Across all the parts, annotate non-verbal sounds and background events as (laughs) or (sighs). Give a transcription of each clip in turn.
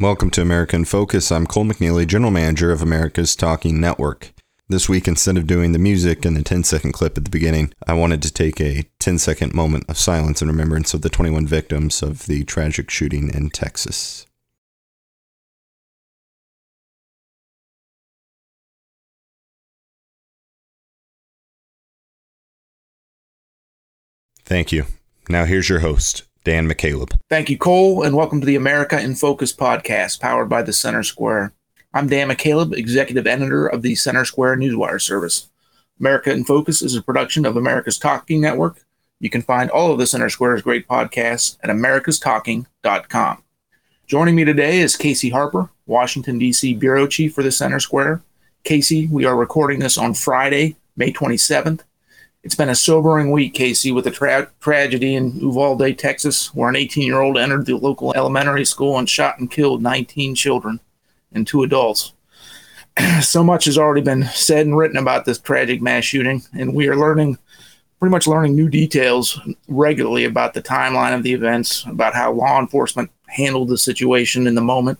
Welcome to America in Focus. I'm Cole McNeely, General Manager of America's Talking Network. This week, instead of doing the music and the 10 second clip at the beginning, I wanted to take a 10 second moment of silence in remembrance of the 21 victims of the tragic shooting in Texas. Thank you. Now here's your host, Dan McCaleb. Thank you, Cole, and welcome to the America in Focus podcast powered by the Center Square. I'm Dan McCaleb, executive editor of the Center Square Newswire service. America in Focus is a production of America's Talking Network. You can find all of the Center Square's great podcasts at americastalking.com. Joining me today is Casey Harper, Washington, D.C. Bureau Chief for the Center Square. Casey, we are recording this on Friday, May 27th. It's been a sobering week, Casey, with a tra- tragedy in Uvalde, Texas, where an 18 year old entered the local elementary school and shot and killed 19 children and two adults. (clears throat) so much has already been said and written about this tragic mass shooting, and we are learning, pretty much learning new details regularly about the timeline of the events, about how law enforcement handled the situation in the moment,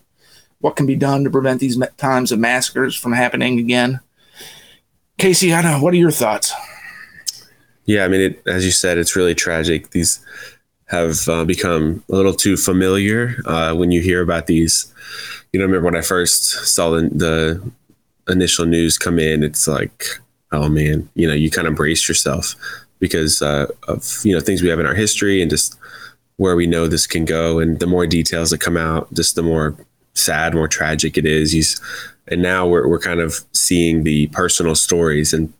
what can be done to prevent these times of massacres from happening again. Casey, I know, what are your thoughts? Yeah, I mean, it, as you said, it's really tragic. These have uh, become a little too familiar uh, when you hear about these. You know, remember when I first saw the, the initial news come in, it's like, oh man, you know, you kind of brace yourself because uh, of you know things we have in our history and just where we know this can go. And the more details that come out, just the more sad, more tragic it is. He's, and now we're we're kind of seeing the personal stories and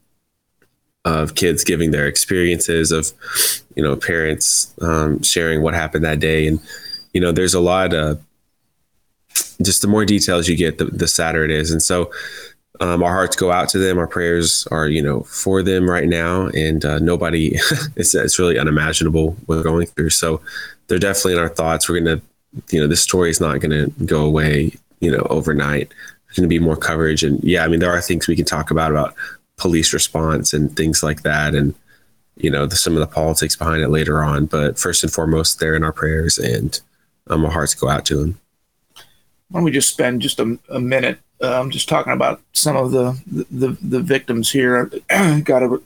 of kids giving their experiences of you know parents um, sharing what happened that day. And you know there's a lot of just the more details you get the, the sadder it is. And so um, our hearts go out to them. Our prayers are you know for them right now. And uh, nobody (laughs) it's, it's really unimaginable what they're going through. So they're definitely in our thoughts. We're gonna you know this story is not gonna go away you know overnight. There's to be more coverage. And yeah i mean there are things we can talk about about police response and things like that and you know the, some of the politics behind it later on. But first and foremost they're in our prayers and um, our hearts go out to them. Why don't we just spend just a, a minute um, just talking about some of the the, the victims here. (clears throat) Got a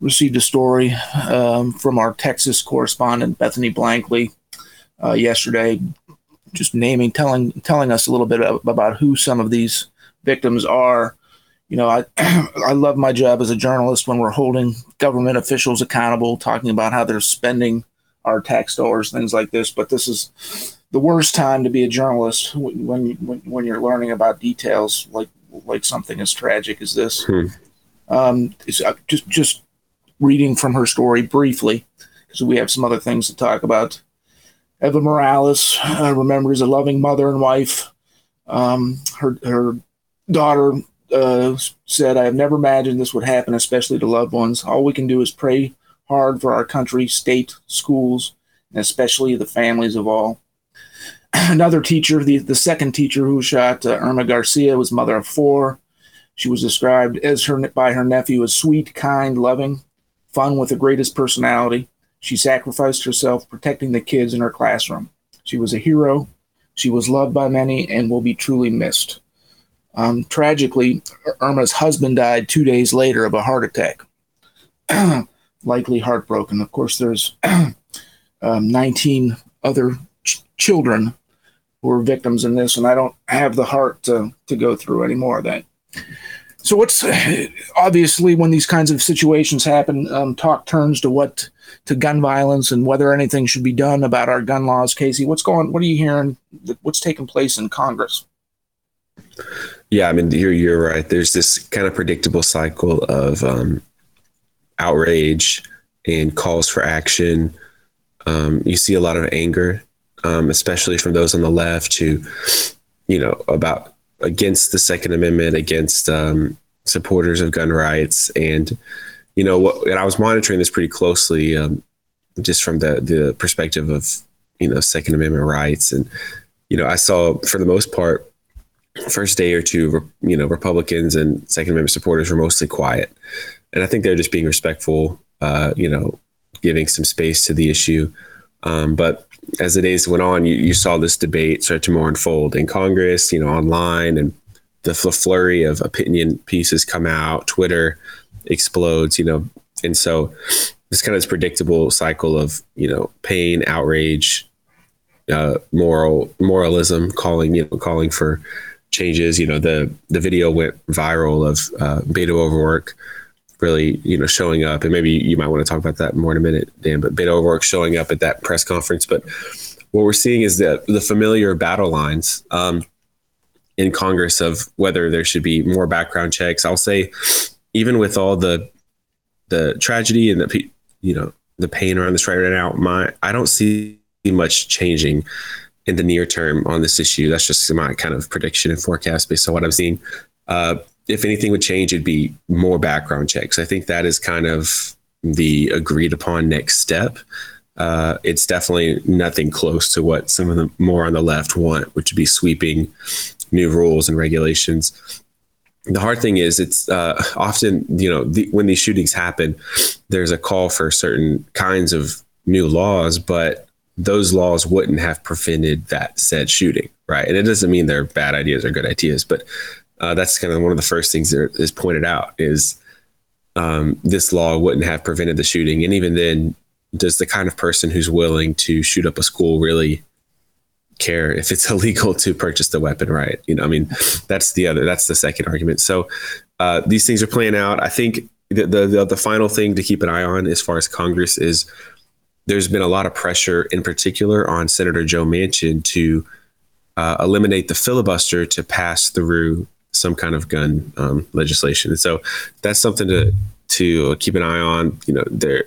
received a story um, from our texas correspondent bethany blankley uh, yesterday just naming telling telling us a little bit about who some of these victims are you know, I (clears throat) I love my job as a journalist when we're holding government officials accountable, talking about how they're spending our tax dollars, things like this. But this is the worst time to be a journalist when when, when you're learning about details like like something as tragic as this. Hmm. Um, uh, just just reading from her story briefly because we have some other things to talk about. Eva Morales uh, remembers a loving mother and wife. Um, her her daughter uh, said, I have never imagined this would happen, especially to loved ones. All we can do is pray hard for our country, state, schools, and especially the families of all. (clears throat) Another teacher, the, the second teacher who shot uh, Irma Garcia, was mother of four. She was described as her by her nephew as sweet, kind, loving, fun with the greatest personality. She sacrificed herself protecting the kids in her classroom. She was a hero. She was loved by many and will be truly missed. Um, tragically, Irma's husband died two days later of a heart attack, (clears throat) likely heartbroken. Of course, there's (clears throat) um, 19 other ch- children who were victims in this, and I don't have the heart to, to go through any more of that. So, what's (sighs) obviously when these kinds of situations happen, um, talk turns to what to gun violence and whether anything should be done about our gun laws. Casey, what's going? What are you hearing? What's taking place in Congress? Yeah, I mean, you're you're right. There's this kind of predictable cycle of um, outrage and calls for action. Um, you see a lot of anger, um, especially from those on the left who, you know, about against the Second Amendment, against um, supporters of gun rights, and you know, what, and I was monitoring this pretty closely, um, just from the the perspective of you know Second Amendment rights, and you know, I saw for the most part first day or two, you know, Republicans and Second Amendment supporters were mostly quiet, and I think they're just being respectful, uh, you know, giving some space to the issue. Um, but as the days went on, you, you saw this debate start to more unfold in Congress, you know, online, and the flurry of opinion pieces come out. Twitter explodes, you know, and so this kind of this predictable cycle of you know pain, outrage, uh, moral moralism, calling you know calling for changes. You know, the the video went viral of uh, Beto O'Rourke really, you know, showing up. And maybe you might want to talk about that more in a minute, Dan. But Beto O'Rourke showing up at that press conference. But what we're seeing is that the familiar battle lines um, in Congress of whether there should be more background checks. I'll say, even with all the the tragedy and the you know the pain around this right now, my I don't see much changing in the near term on this issue. That's just my kind of prediction and forecast based on what I'm seeing. Uh, if anything would change, it'd be more background checks. I think that is kind of the agreed upon next step. Uh, it's definitely nothing close to what some of the more on the left want, which would be sweeping new rules and regulations. The hard thing is, it's uh, often you know the, when these shootings happen, there's a call for certain kinds of new laws, but those laws wouldn't have prevented that said shooting, right? And it doesn't mean they're bad ideas or good ideas, but uh, that's kind of one of the first things that is pointed out is um, this law wouldn't have prevented the shooting. And even then, does the kind of person who's willing to shoot up a school really care if it's (laughs) illegal to purchase the weapon, right? You know, I mean, that's the other, that's the second argument. So uh, these things are playing out. I think the, the, the final thing to keep an eye on as far as Congress is there's been a lot of pressure, in particular, on Senator Joe Manchin to uh, eliminate the filibuster to pass through some kind of gun um, legislation. And so that's something to to keep an eye on. You know, there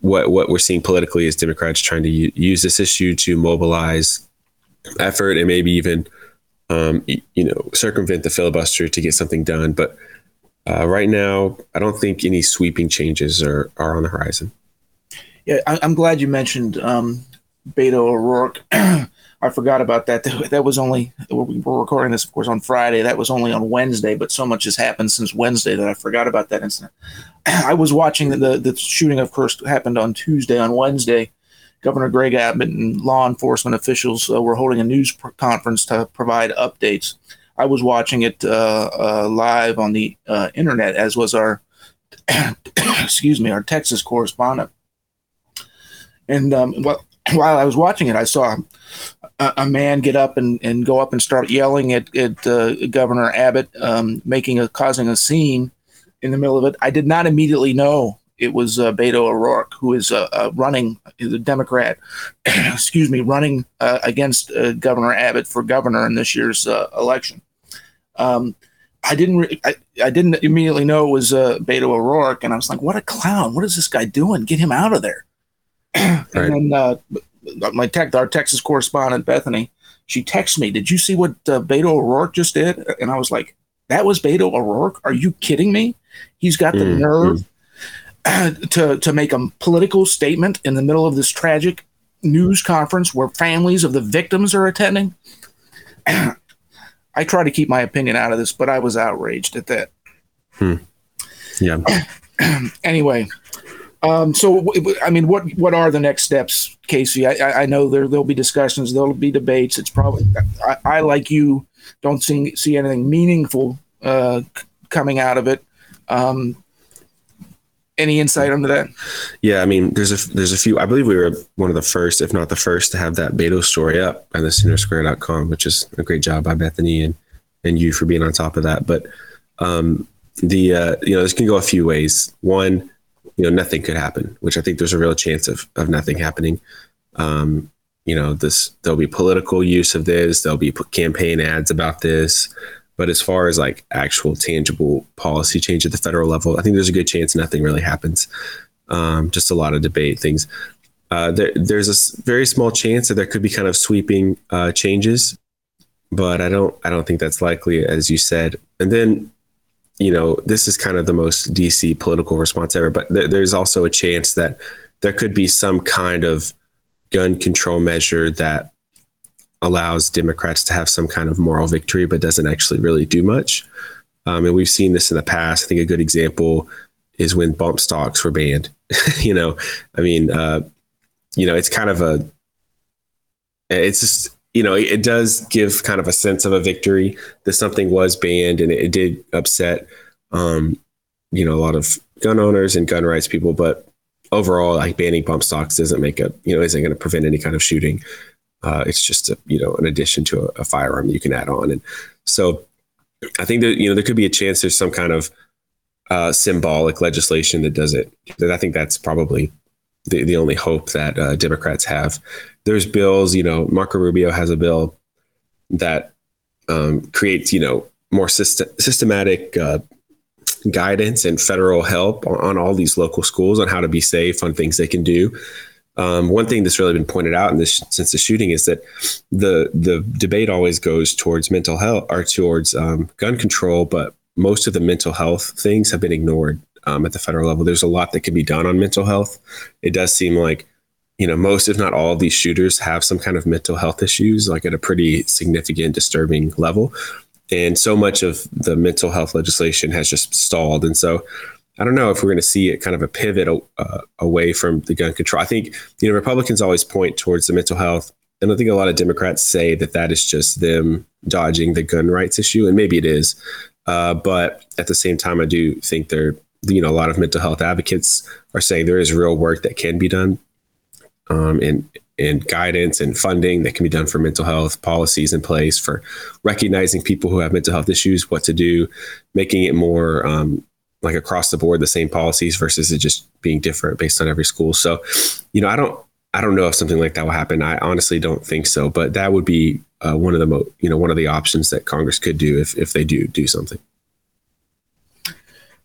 what what we're seeing politically is Democrats trying to u- use this issue to mobilize effort and maybe even um, you know circumvent the filibuster to get something done. But uh, right now, I don't think any sweeping changes are are on the horizon. Yeah, I, am glad you mentioned um, Beto O'Rourke. (clears throat) I forgot about that. That was only we were recording this, of course, on Friday. That was only on Wednesday, but so much has happened since Wednesday that I forgot about that incident. (clears throat) I was watching the the shooting, of course, happened on Tuesday. On Wednesday, Governor Greg Abbott and law enforcement officials uh, were holding a news conference to provide updates. I was watching it uh, uh, live on the uh, internet, as was our (clears throat) excuse me, our Texas correspondent. And um, well, while I was watching it, I saw a, a, man get up and, and go up and start yelling at, at uh, Governor Abbott, um, making a causing a scene in the middle of it. I did not immediately know it was uh, Beto O'Rourke, who is uh, uh, running, is a Democrat, (clears throat) excuse me, running uh, against uh, Governor Abbott for governor in this year's uh, election. Um, I didn't, re- I, I, didn't immediately know it was Beto O'Rourke, and I was like, "What a clown! What is this guy doing? Get him out of there!" (clears throat) and right. then uh, my tech, our Texas correspondent Bethany, she texts me, "Did you see what uh, Beto O'Rourke just did?" And I was like, "That was Beto O'Rourke? Are you kidding me? He's got the mm-hmm. nerve (clears throat) to to make a political statement in the middle of this tragic news conference where families of the victims are attending." (clears throat) I try to keep my opinion out of this, but I was outraged at that. Hmm. Yeah. anyway, um, so, I mean, what what are the next steps, Casey? I, I know there there'll be discussions, there'll be debates. It's probably I, I like you don't see see anything meaningful uh, coming out of it. Um, any insight into that? Yeah, I mean, there's a there's a few. I believe we were one of the first, if not the first, to have that Beto story up on the Centersquare.com, which is a great job by Bethany and and you for being on top of that. But um, the uh, you know this can go a few ways. One you know nothing could happen, which I think there's a real chance of of nothing happening. Um, you know, this there'll be political use of this, there'll be campaign ads about this, but as far as like actual tangible policy change at the federal level, I think there's a good chance nothing really happens. Um, just a lot of debate things. Uh, there, there's a very small chance that there could be kind of sweeping uh, changes, but I don't I don't think that's likely, as you said. And then you know, this is kind of the most DC political response ever, but th- there's also a chance that there could be some kind of gun control measure that allows Democrats to have some kind of moral victory, but doesn't actually really do much. Um, and we've seen this in the past. I think a good example is when bump stocks were banned. (laughs) you know, I mean, uh, you know, it's kind of a it's just you know it does give kind of a sense of a victory that something was banned and it, did upset um, you know a lot of gun owners and gun rights people, but overall, like banning bump stocks doesn't make a you know isn't going to prevent any kind of shooting. Uh, it's just a, you know an addition to a, a firearm you can add on, and so I think that you know there could be a chance there's some kind of uh, symbolic legislation that does it. I think that's probably the, the only hope that uh, Democrats have. There's bills, you know, Marco Rubio has a bill that um, creates, you know, more system, systematic uh, guidance and federal help on, on, all these local schools on how to be safe, on things they can do. Um, one thing that's really been pointed out in this since the shooting is that the the debate always goes towards mental health or towards um, gun control, but most of the mental health things have been ignored um, at the federal level. There's a lot that can be done on mental health. It does seem like, you know, most, if not all, of these shooters have some kind of mental health issues, like at a pretty significant, disturbing level. And so much of the mental health legislation has just stalled. And so I don't know if we're going to see it kind of a pivot uh, away from the gun control. I think, you know, Republicans always point towards the mental health. And I think a lot of Democrats say that that is just them dodging the gun rights issue. And maybe it is. Uh, but at the same time, I do think there, you know, a lot of mental health advocates are saying there is real work that can be done, um, and and guidance and funding that can be done for mental health policies in place for recognizing people who have mental health issues, what to do, making it more um, like across the board the same policies versus it just being different based on every school. So, you know, I don't I don't know if something like that will happen. I honestly don't think so, but that would be uh, one of the mo- you know one of the options that Congress could do if if they do do something.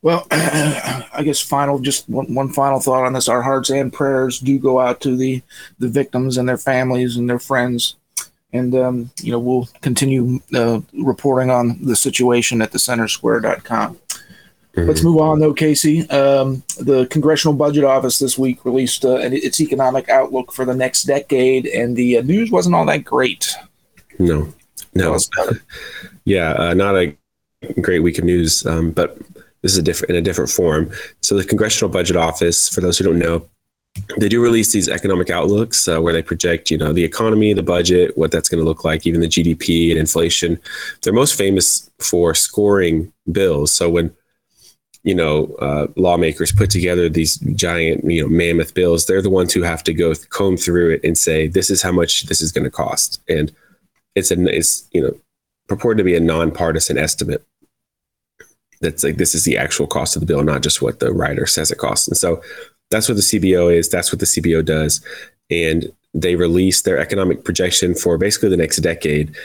Well, (clears throat) I guess final just one, one final thought on this. Our hearts and prayers do go out to the the victims and their families and their friends, and um, you know we'll continue uh, reporting on the situation at thecentersquare.com. Mm-hmm. Let's move on, though, Casey. Um, the Congressional Budget Office this week released uh, its economic outlook for the next decade, and the uh, news wasn't all that great. No, no. yeah, uh, not a great week of news, um, but this is a different in a different form. So the Congressional Budget Office, for those who don't know, they do release these economic outlooks uh, where they project, you know, the economy, the budget, what that's going to look like, even the GDP and inflation. They're most famous for scoring bills. So when you know, uh, lawmakers put together these giant, you know, mammoth bills, they're the ones who have to go comb through it and say, this is how much this is going to cost. And it's a it's you know purported to be a nonpartisan estimate. That's like this is the actual cost of the bill, not just what the writer says it costs. And so that's what the CBO is. That's what the CBO does. And they release their economic projection for basically the next decade.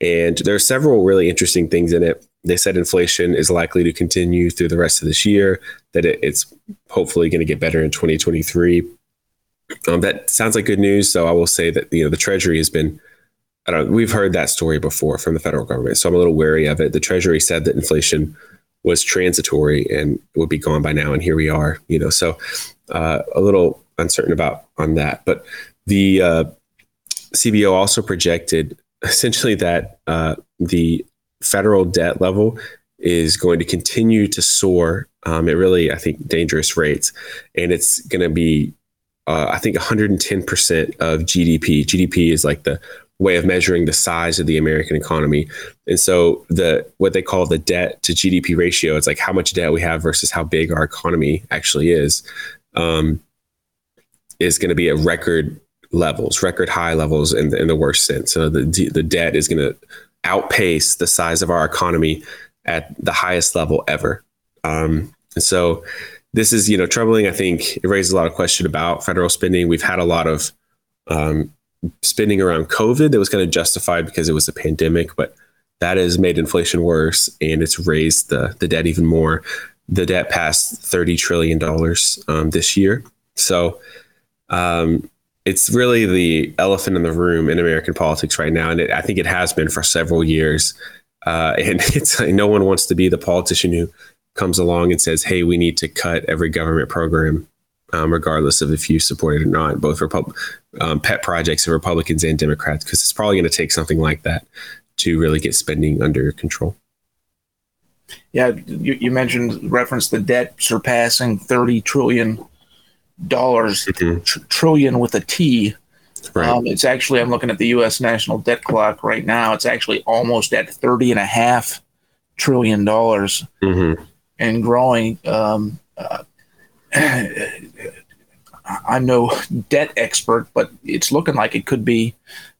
And there are several really interesting things in it. They said inflation is likely to continue through the rest of this year, that it, it's hopefully going to get better in 2023. Um, that sounds like good news. So I will say that you know the Treasury has been I don't. We've heard that story before from the federal government, so I'm a little wary of it. The Treasury said that inflation was transitory and would be gone by now, and here we are. You know, so uh, a little uncertain about on that. But the uh, CBO also projected essentially that uh, the federal debt level is going to continue to soar um, at really, I think, dangerous rates, and it's going to be uh, I think 110% of GDP. GDP is like the way of measuring the size of the American economy. And so the what they call the debt to GDP ratio, it's like how much debt we have versus how big our economy actually is, um, is going to be at record levels, record high levels in the, in the worst sense. So the the debt is going to outpace the size of our economy at the highest level ever. Um, and so this is you know troubling. I think it raises a lot of question about federal spending. We've had a lot of um, spending around COVID that was kind of justified because it was a pandemic, but that has made inflation worse and it's raised the, the debt even more. The debt passed $30 trillion um, this year. So um, it's really the elephant in the room in American politics right now. And it, I think it has been for several years. Uh, and (laughs) it's no one wants to be the politician who comes along and says, hey, we need to cut every government program um, regardless of if you support it or not, both Repub- um, pet projects of Republicans and Democrats, because it's probably going to take something like that to really get spending under control. Yeah, you, you mentioned reference the debt surpassing thirty trillion dollars, mm-hmm. tr- trillion with a T. Right. Um, it's actually, I'm looking at the U.S. national debt clock right now. It's actually almost at 30 and a half trillion dollars mm-hmm. and growing. Um, uh, I'm no debt expert, but it's looking like it could be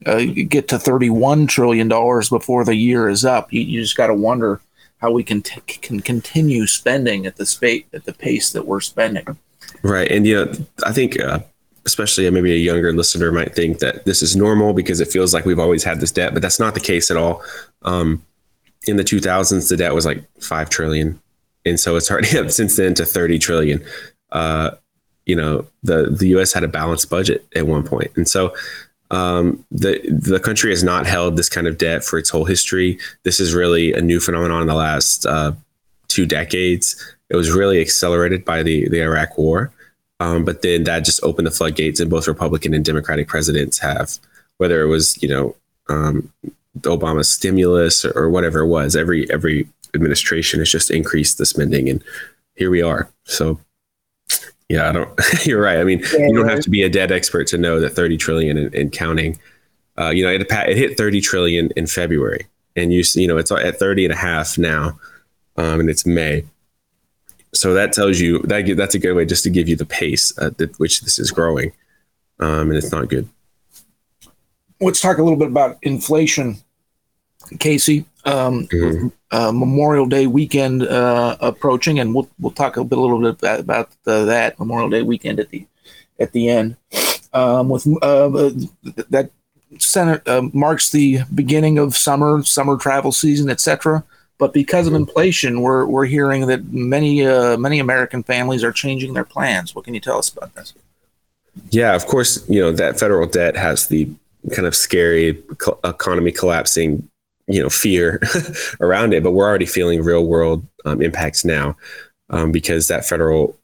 uh, get to 31 trillion dollars before the year is up. You, you just got to wonder how we can t- can continue spending at the space at the pace that we're spending. Right, and you know, I think uh, especially maybe a younger listener might think that this is normal because it feels like we've always had this debt, but that's not the case at all. Um, in the 2000s, the debt was like five trillion, and so it's already (laughs) up since then to 30 trillion. Uh, you know, the the U.S. had a balanced budget at one point, and so um, the the country has not held this kind of debt for its whole history. This is really a new phenomenon in the last uh, two decades. It was really accelerated by the the Iraq War, um, but then that just opened the floodgates, and both Republican and Democratic presidents have, whether it was you know um, Obama stimulus or, or whatever it was, every every administration has just increased the spending, and here we are. So yeah, I don't. (laughs) you're right. I mean, yeah, you don't have to be a debt expert to know that 30 trillion and, and counting. Uh, you know, it, it hit 30 trillion in February, and you you know it's at 30 and a half now, um, and it's May. So that tells you that that's a good way just to give you the pace at which this is growing, um, and it's not good. Let's talk a little bit about inflation, Casey. Um, mm-hmm uh, Memorial Day weekend uh, approaching, and we'll we'll talk a, bit, a little bit about, about the, that Memorial Day weekend at the at the end. Um, with uh, uh that Senate uh, marks the beginning of summer, summer travel season, etc. But because of inflation, we're we're hearing that many uh, many American families are changing their plans. What can you tell us about this? Yeah, of course, you know that federal debt has the kind of scary co- economy collapsing you know fear (laughs) around it, but we're already feeling real world um, impacts now um, because that federal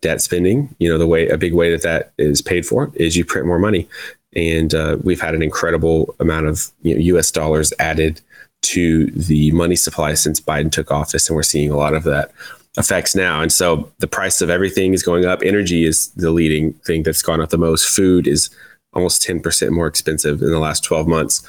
debt spending, you know, the way a big way that that is paid for is you print more money, and uh, we've had an incredible amount of you know, U.S. dollars added to the money supply since Biden took office, and we're seeing a lot of that effects now. And so the price of everything is going up. Energy is the leading thing that's gone up the most. Food is almost 10% more expensive in the last 12 months.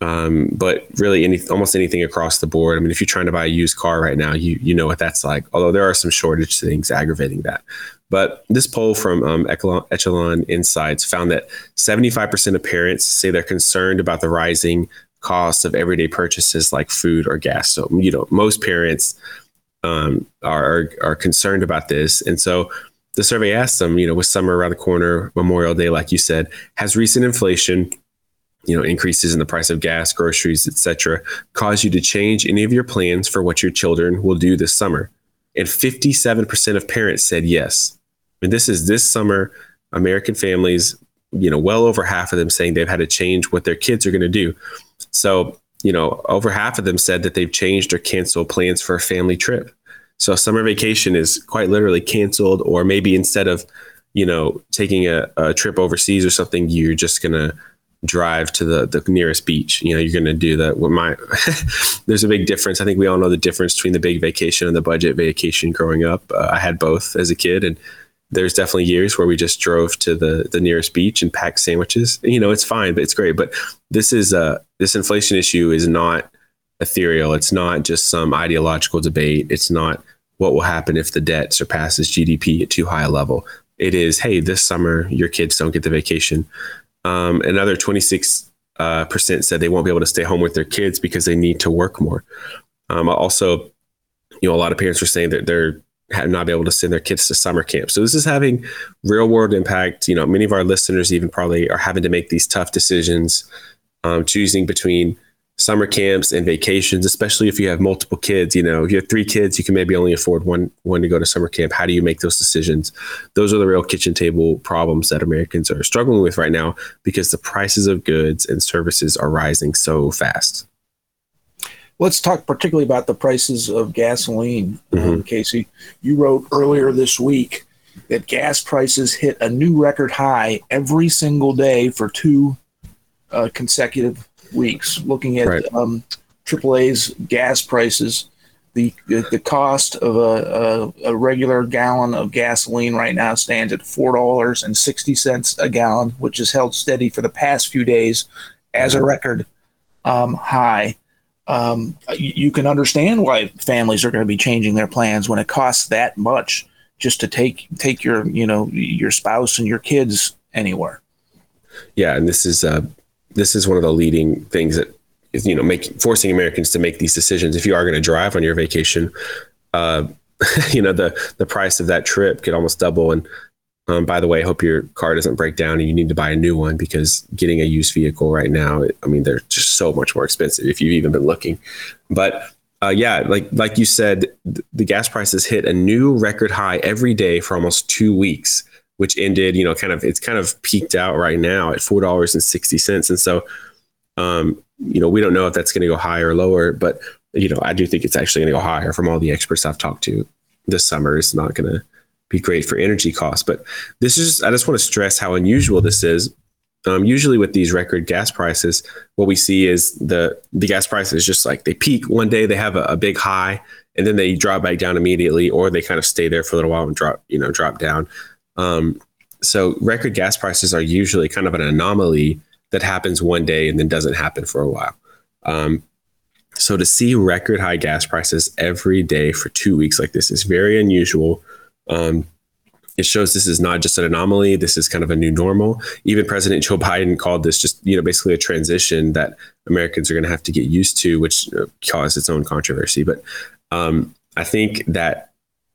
Um, but really, any almost anything across the board. I mean, if you're trying to buy a used car right now, you you know what that's like. Although there are some shortage things aggravating that. But this poll from um, Echelon, Echelon Insights found that 75% of parents say they're concerned about the rising cost of everyday purchases like food or gas. So you know, most parents um, are are concerned about this, and so the survey asked them, you know, with summer around the corner, Memorial Day, like you said, has recent inflation you know increases in the price of gas groceries etc cause you to change any of your plans for what your children will do this summer. And 57% of parents said yes. And this is this summer american families you know well over half of them saying they've had to change what their kids are going to do. So you know over half of them said that they've changed or canceled plans for a family trip. So summer vacation is quite literally canceled or maybe instead of you know taking a, a trip overseas or something you're just going to drive to the, the nearest beach. You know, you're going to do that. What my (laughs) there's a big difference. I think we all know the difference between the big vacation and the budget vacation. Growing up, uh, I had both as a kid, and there's definitely years where we just drove to the the nearest beach and packed sandwiches. You know, it's fine, but it's great. But this is uh this inflation issue is not ethereal. It's not just some ideological debate. It's not what will happen if the debt surpasses GDP at too high a level. It is, hey, this summer your kids don't get the vacation. Um, another 26 uh, percent said they won't be able to stay home with their kids because they need to work more. Um, also, you know, a lot of parents are saying that they're not able to send their kids to summer camp. So this is having real world impact. You know, many of our listeners even probably are having to make these tough decisions, um, choosing between summer camps and vacations, especially if you have multiple kids. You know, if you have three kids, you can maybe only afford one one to go to summer camp. How do you make those decisions? Those are the real kitchen table problems that Americans are struggling with right now because the prices of goods and services are rising so fast. Let's talk particularly about the prices of gasoline, mm-hmm. um, Casey. You wrote earlier this week that gas prices hit a new record high every single day for two uh, consecutive weeks, looking at right. um, AAA's gas prices, the the cost of a, a, a regular gallon of gasoline right now stands at four dollars and sixty cents a gallon, which has held steady for the past few days as a record um, high. Um, you, you can understand why families are going to be changing their plans when it costs that much just to take take your you know your spouse and your kids anywhere. Yeah, and this is uh, this is one of the leading things that is you know making forcing Americans to make these decisions. If you are going to drive on your vacation, uh, (laughs) you know the the price of that trip could almost double. And um, by the way, I hope your car doesn't break down and you need to buy a new one because getting a used vehicle right now, I mean, they're just so much more expensive if you've even been looking. But uh, yeah, like like you said, the gas prices hit a new record high every day for almost two weeks, which ended, you know, kind of it's kind of peaked out right now at four dollars and sixty cents. And so, um, you know, we don't know if that's going to go higher or lower, but you know, I do think it's actually going to go higher. From all the experts I've talked to, this summer is not going to be great for energy costs. But this is, I just want to stress how unusual this is um, usually with these record gas prices, what we see is the the gas prices just like they peak one day, they have a, a, big high, and then they drop back down immediately, or they kind of stay there for a little while and drop you know drop down. Um, so record gas prices are usually kind of an anomaly that happens one day and then doesn't happen for a while. Um, so to see record high gas prices every day for two weeks like this is very unusual. Um, it shows this is not just an anomaly. This is kind of a new normal. Even President Joe (laughs) Biden called this just, you know, basically a transition that Americans are going to have to get used to, which caused its own controversy. But um, I think that,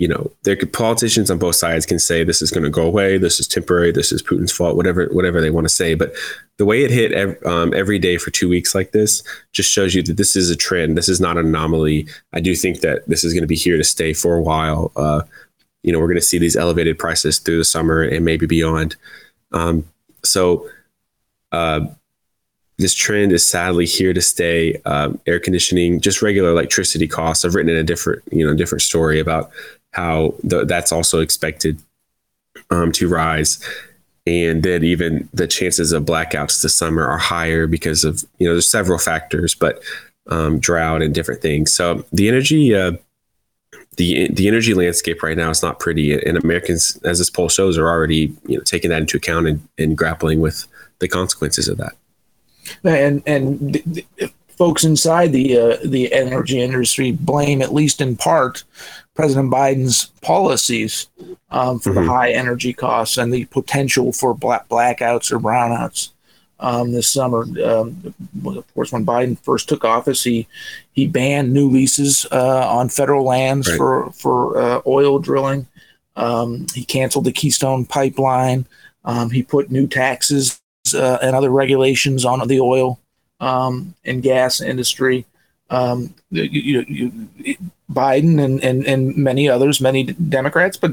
you know, there could politicians on both sides can say this is going to go away. This is temporary. This is Putin's fault. Whatever, whatever they want to say. But the way it hit ev- um, every day for two weeks like this just shows you that this is a trend. This is not an anomaly. I do think that this is going to be here to stay for a while. Uh, you know we're going to see these elevated prices through the summer and maybe beyond. Um, so uh, this trend is sadly here to stay. Um, air conditioning, just regular electricity costs. I've written in a different you know different story about how that's also expected um, to rise. And then even the chances of blackouts this summer are higher because of you know there's several factors, but um, drought and different things. So the energy uh, the the energy landscape right now is not pretty, and Americans, as this poll shows, are already you know taking that into account and, and grappling with the consequences of that. And and the, the folks inside the uh, the energy industry blame, at least in part, President Biden's policies um, for mm-hmm. the high energy costs and the potential for black blackouts or brownouts um, this summer. Um, of course, when Biden first took office, he he banned new leases uh, on federal lands right. for for uh, oil drilling. Um, he canceled the Keystone Pipeline. Um, he put new taxes uh, and other regulations on the oil um, and gas industry. Um, you, you, Biden and, and, and many others, many Democrats, but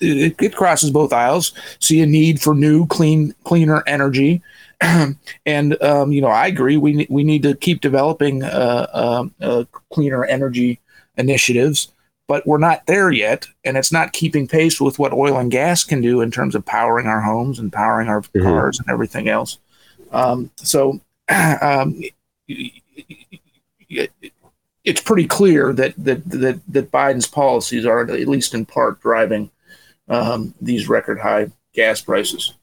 it, it crosses both aisles, see a need for new, clean, cleaner energy (clears throat) and um, you know, I agree. We we need to keep developing uh, uh, uh, cleaner energy initiatives, but we're not there yet, and it's not keeping pace with what oil and gas can do in terms of powering our homes and powering our mm-hmm. cars and everything else. Um, so. (clears throat) Um, it's pretty clear that, that that that Biden's policies are at least in part driving um, these record high gas prices.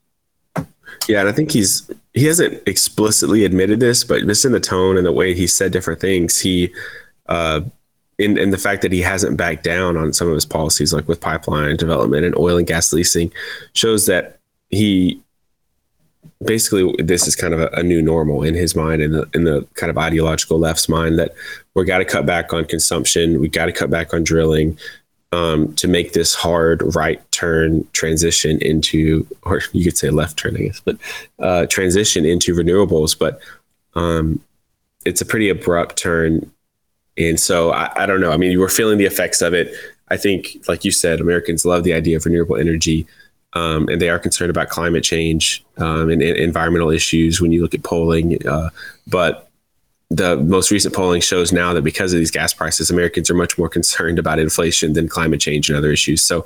Yeah, and I think he's he hasn't explicitly admitted this, but just in the tone and the way he said different things, he uh in, in the fact that he hasn't backed down on some of his policies, like with pipeline development and oil and gas leasing, shows that he basically this is kind of a, a new normal in his mind and in the, in the kind of ideological left's mind that we got to cut back on consumption, we got to cut back on drilling, um, to make this hard right turn transition into, or (laughs) you could say left turn, I guess, but uh, transition into renewables. But um, it's a pretty abrupt turn. And so I, I don't know. I mean, you were feeling the effects of it. I think, like you said, Americans love the idea of renewable energy. Um, and they are concerned about climate change um, and, and, environmental issues when you look at polling. Uh, but the most recent polling shows now that because of these gas prices, Americans are much more concerned about inflation than climate change and other issues. So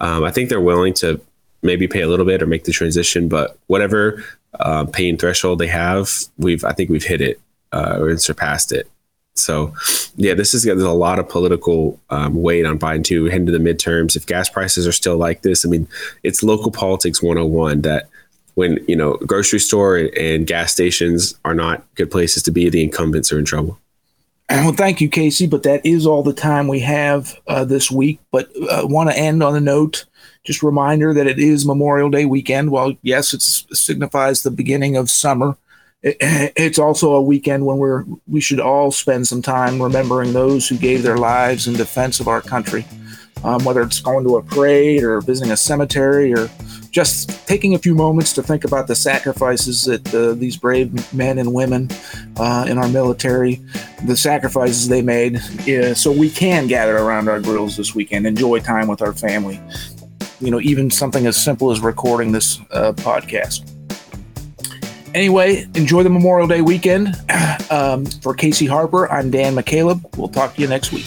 um, I think they're willing to maybe pay a little bit or make the transition, but whatever uh, pain threshold they have, we've I think we've hit it uh, or surpassed it. So, yeah, this is there's a lot of political um, weight on Biden too. Heading to the midterms, if gas prices are still like this, I mean, it's local politics 101 that when you know grocery store and gas stations are not good places to be, the incumbents are in trouble. Well, thank you, Casey. But that is all the time we have uh, this week. But uh, want to end on a note. Just reminder that it is Memorial Day weekend. Well, yes, it signifies the beginning of summer. It, (clears throat) it's also a weekend when we're we should all spend some time remembering those who gave their lives in defense of our country. Um, whether it's going to a parade or visiting a cemetery or just taking a few moments to think about the sacrifices that uh, these brave men and women uh, in our military, the sacrifices they made, so we can gather around our grills this weekend, enjoy time with our family. You know, even something as simple as recording this uh, podcast. Anyway, enjoy the Memorial Day weekend. (clears throat) Um, for Casey Harper, I'm Dan McCaleb. We'll talk to you next week.